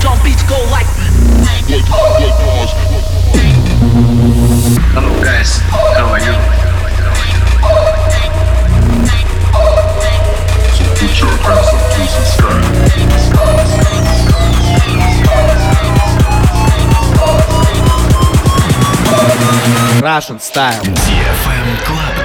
Drum beats go like. Russian style. DFM Club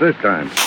this time.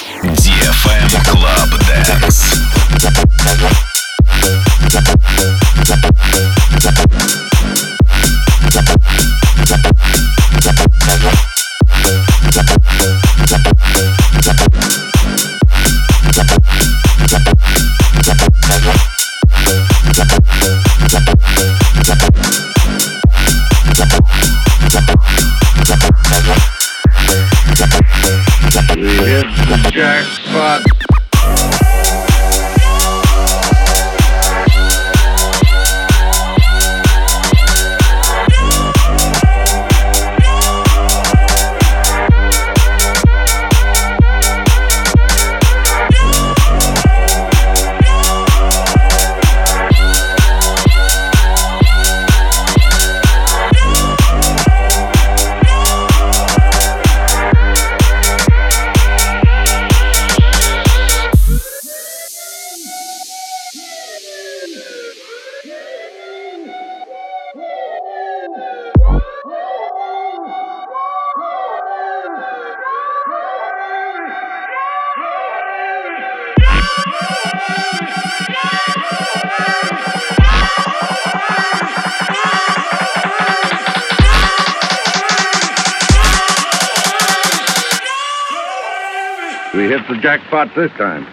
This time.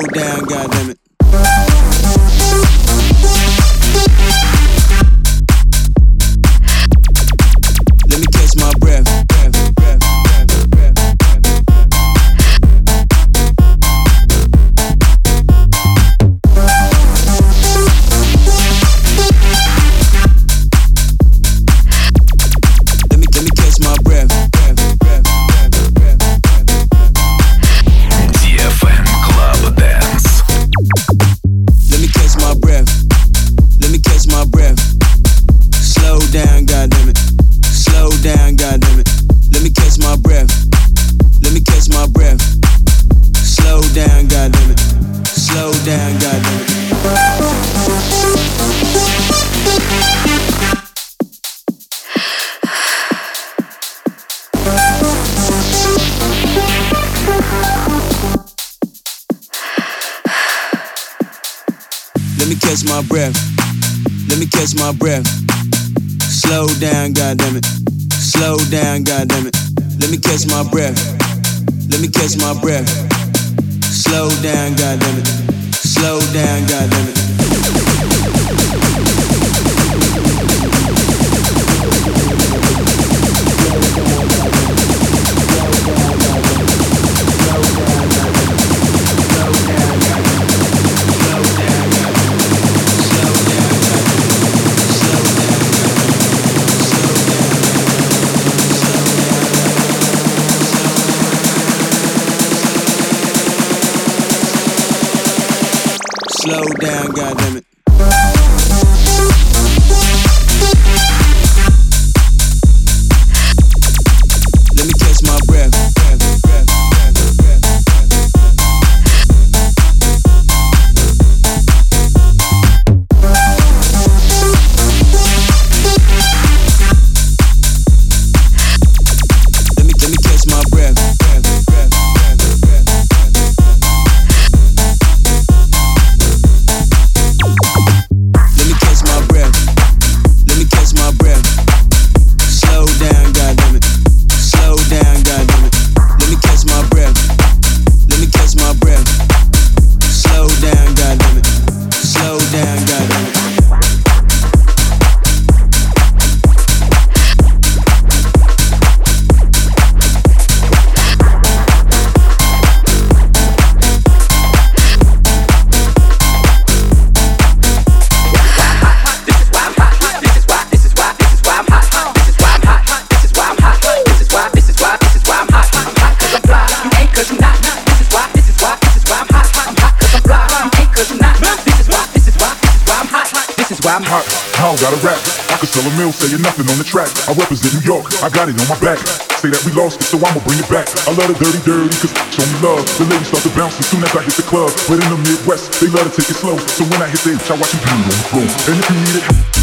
down, goddammit. my breath. Slow down, goddammit. Slow down, goddammit. slow down, goddammit. saying nothing on the track. I represent New York, I got it on my back. Say that we lost it, so I'ma bring it back. I love the dirty, dirty, cause show me love. The ladies start to bounce as soon as I hit the club. But in the Midwest, they love to take it slow. So when I hit the H, I watch you do it on the floor. And if you need it,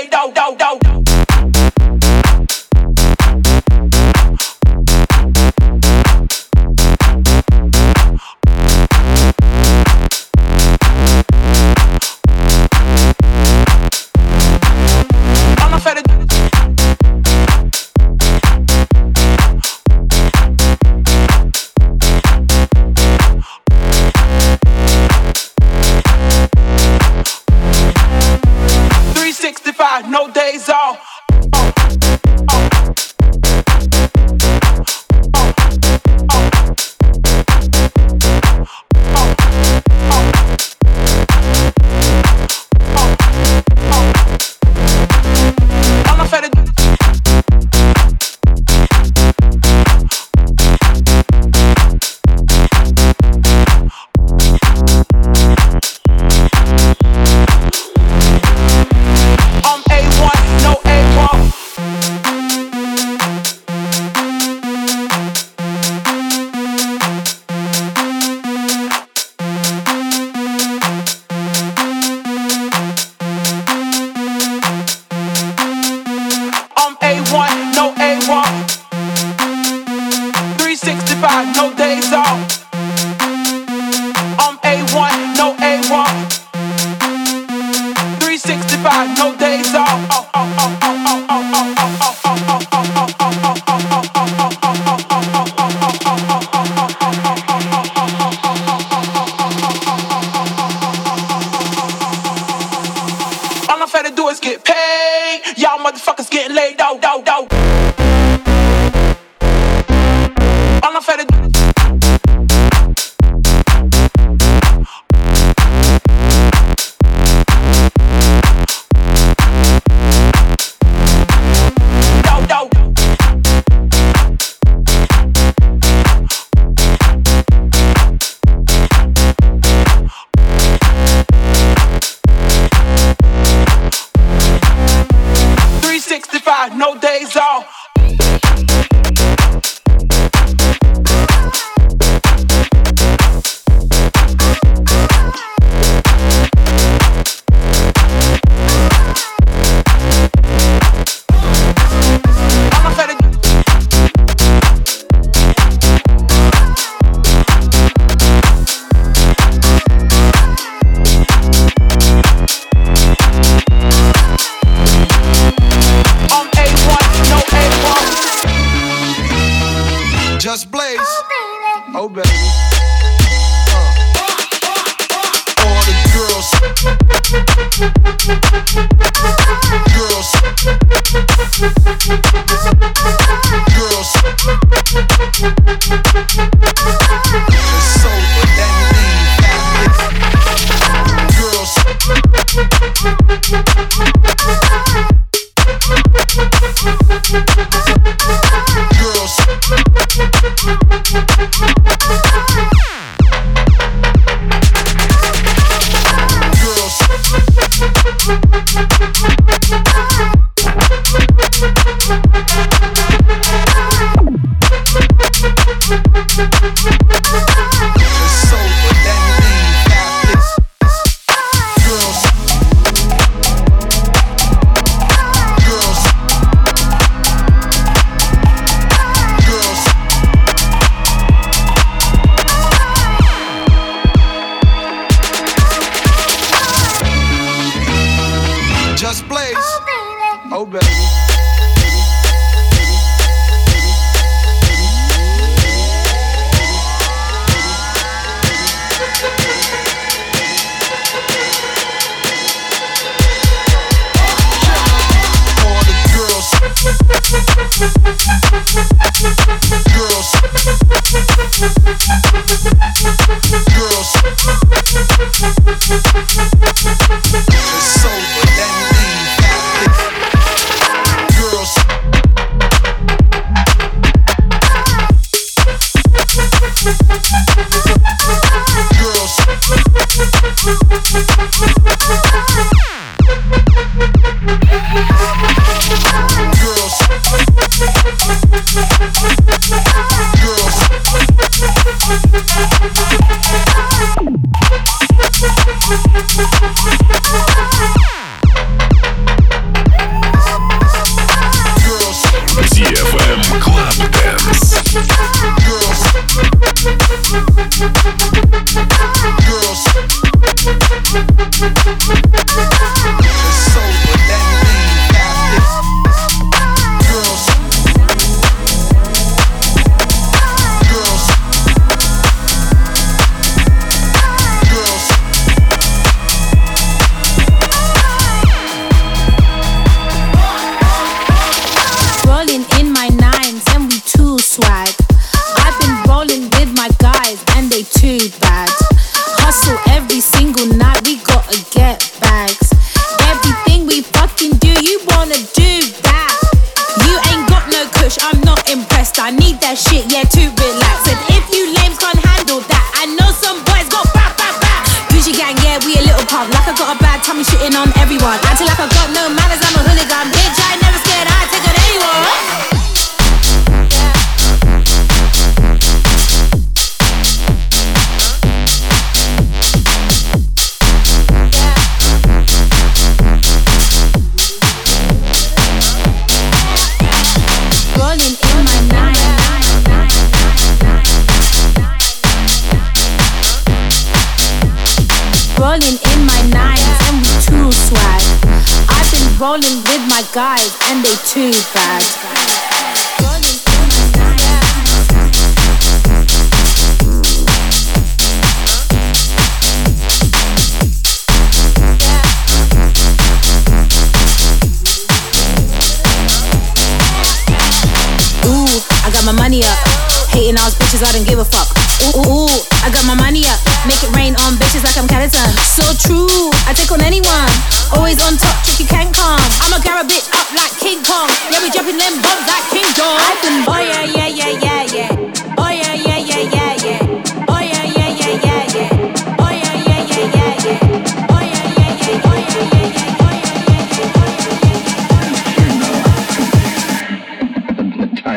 way, no, no, no.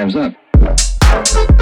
Time's up.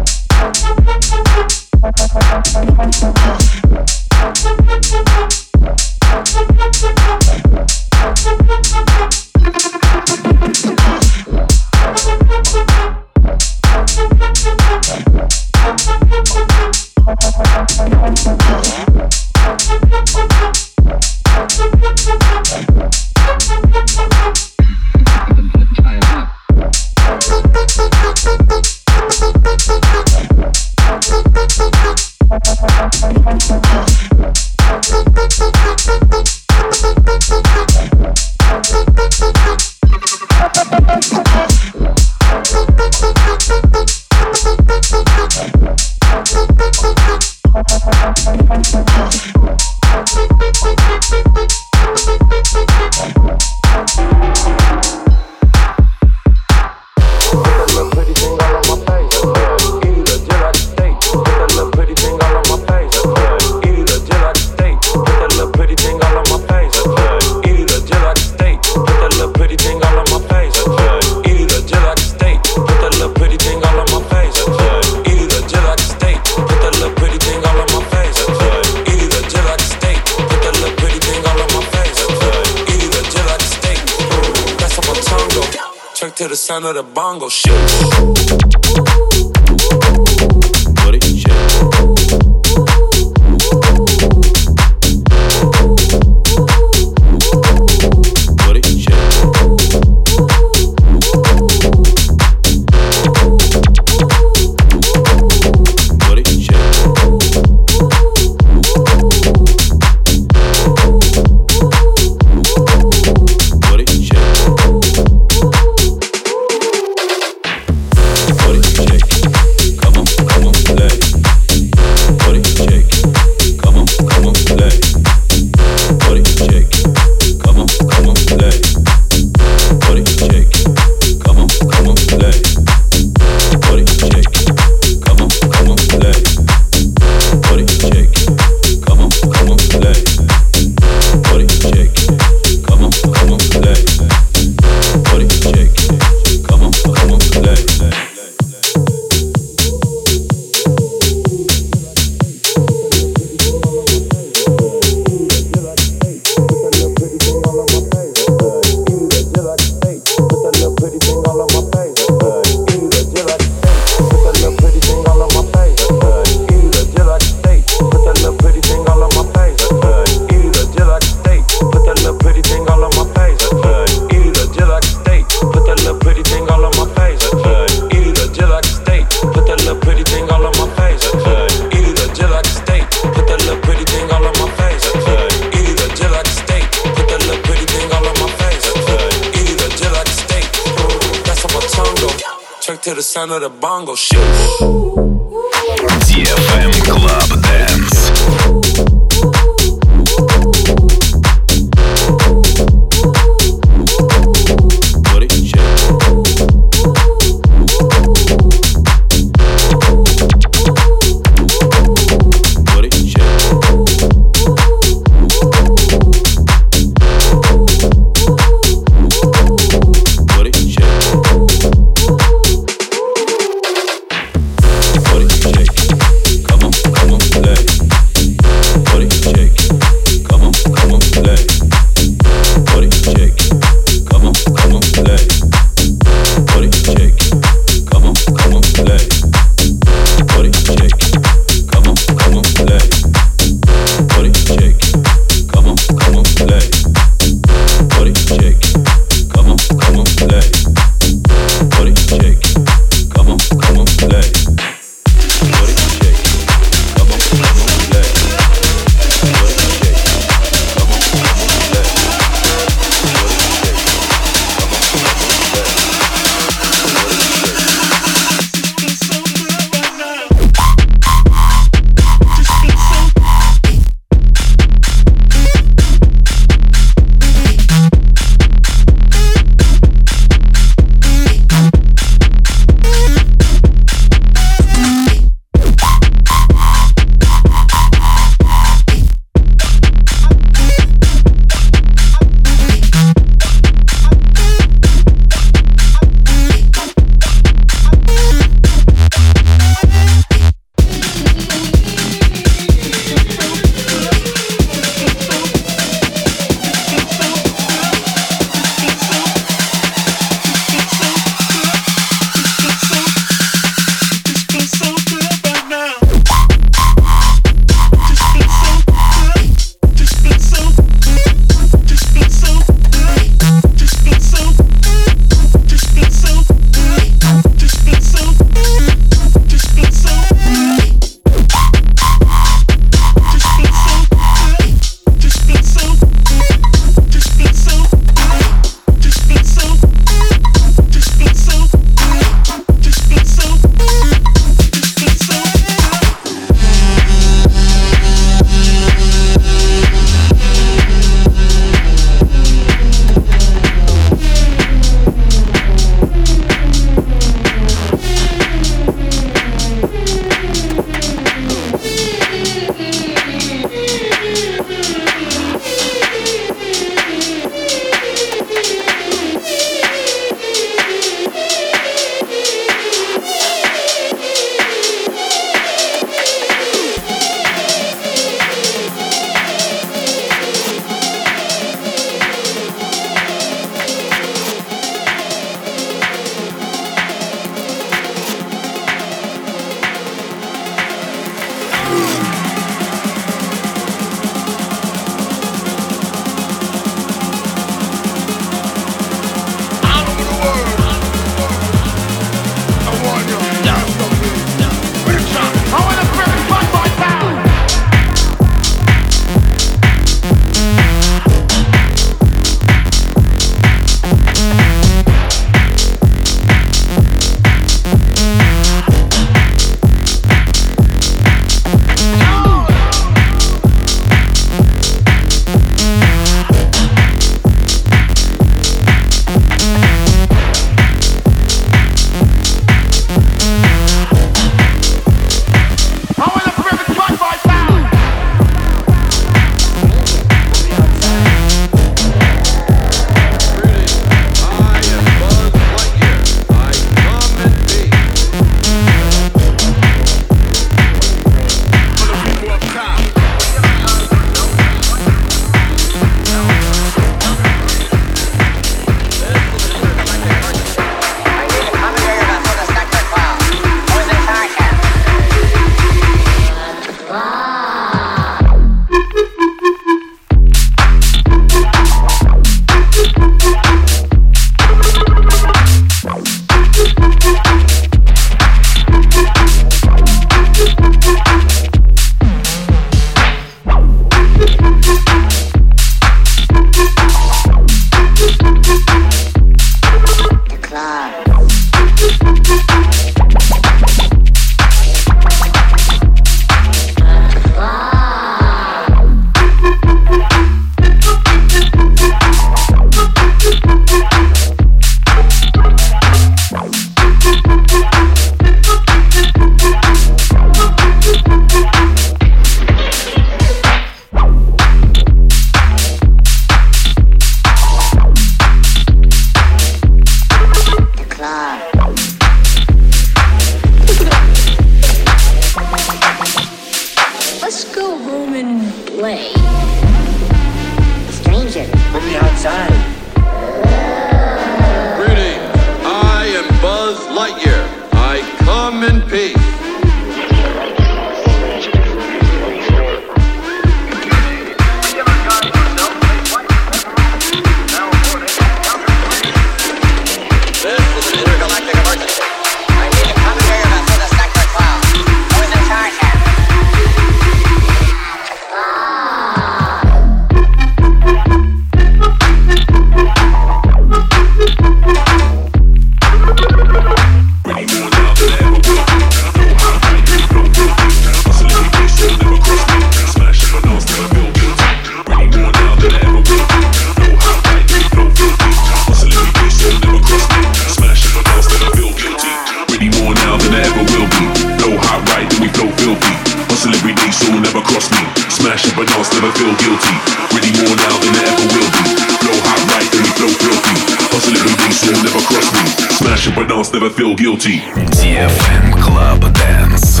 every day, so never cross me. Smash up a dance, never feel guilty. Really more now than I ever will be. Blow hot right, then we blow filthy. Hustle every day, so never cross me. Smash up a dance, never feel guilty. DFM Club dance,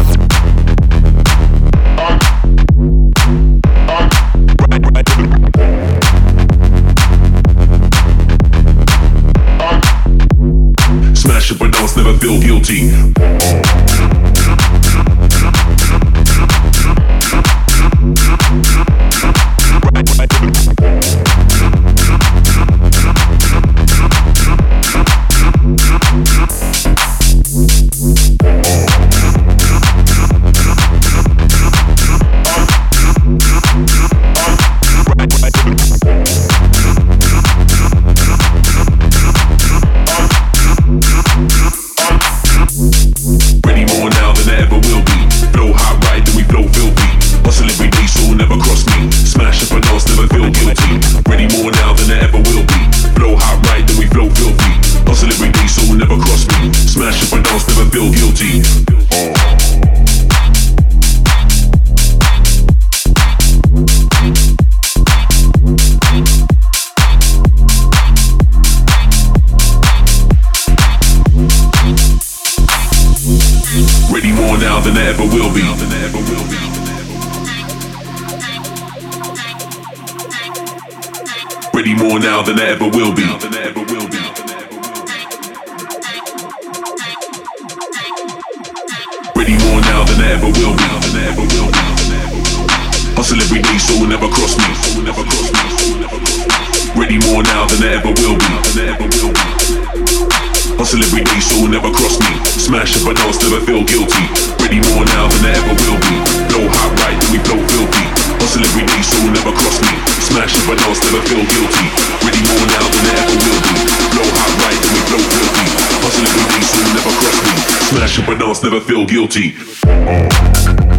never feel guilty. celebrity, so will never cross me. Smash up I don't, still I feel guilty. Ready more now than I ever will be. No hot right, then we blow filthy. On every day, so will never cross me. Smash up I don't, still I feel guilty. Ready more now than I ever will be. No hot right, then we blow filthy. On every day, so will never cross me. Smash up I don't, never feel guilty.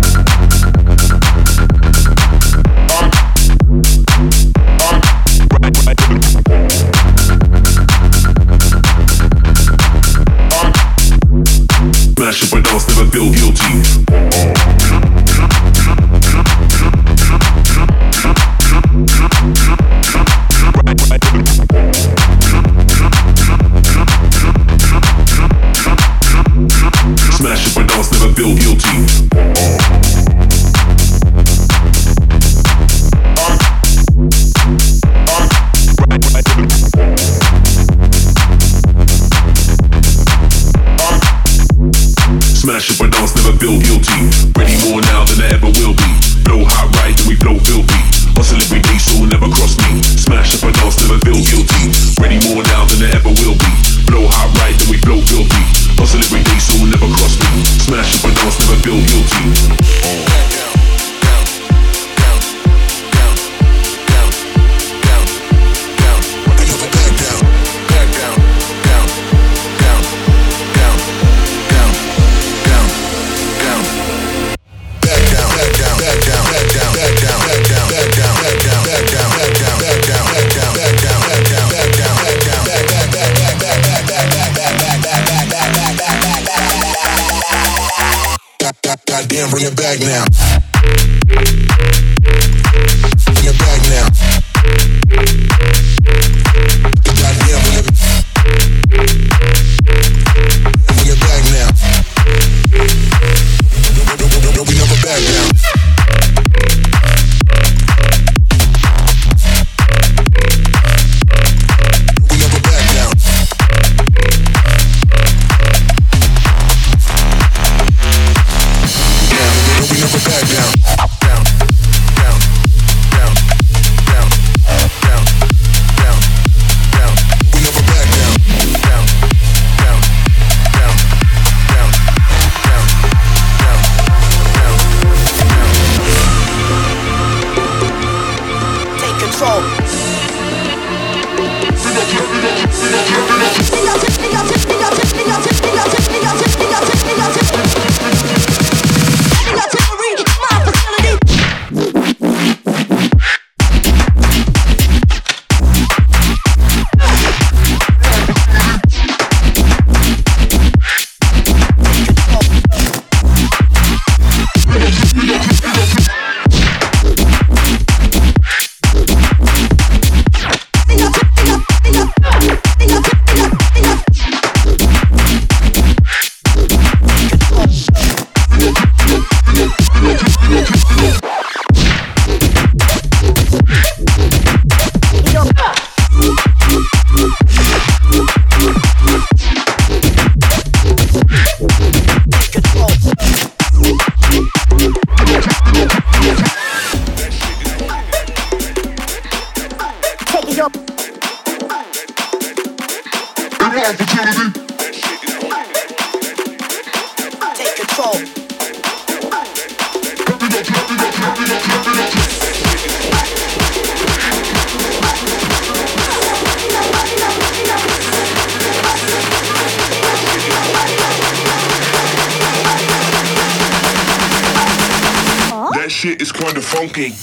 Shit is kinda funky.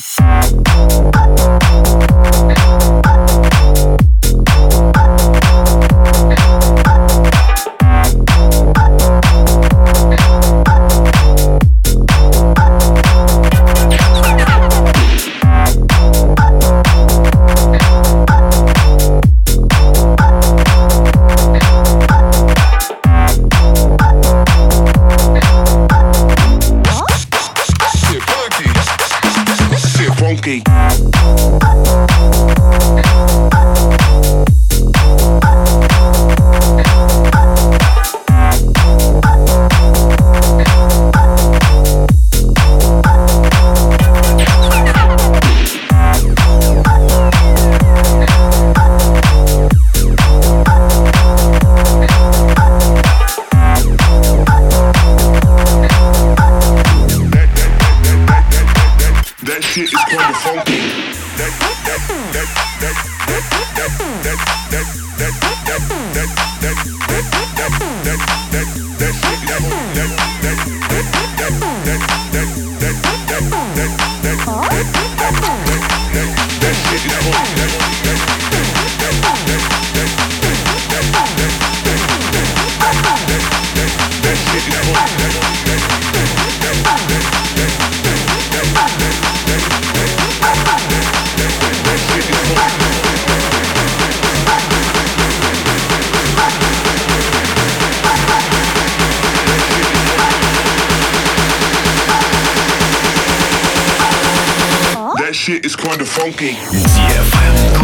Shit is kinda funky.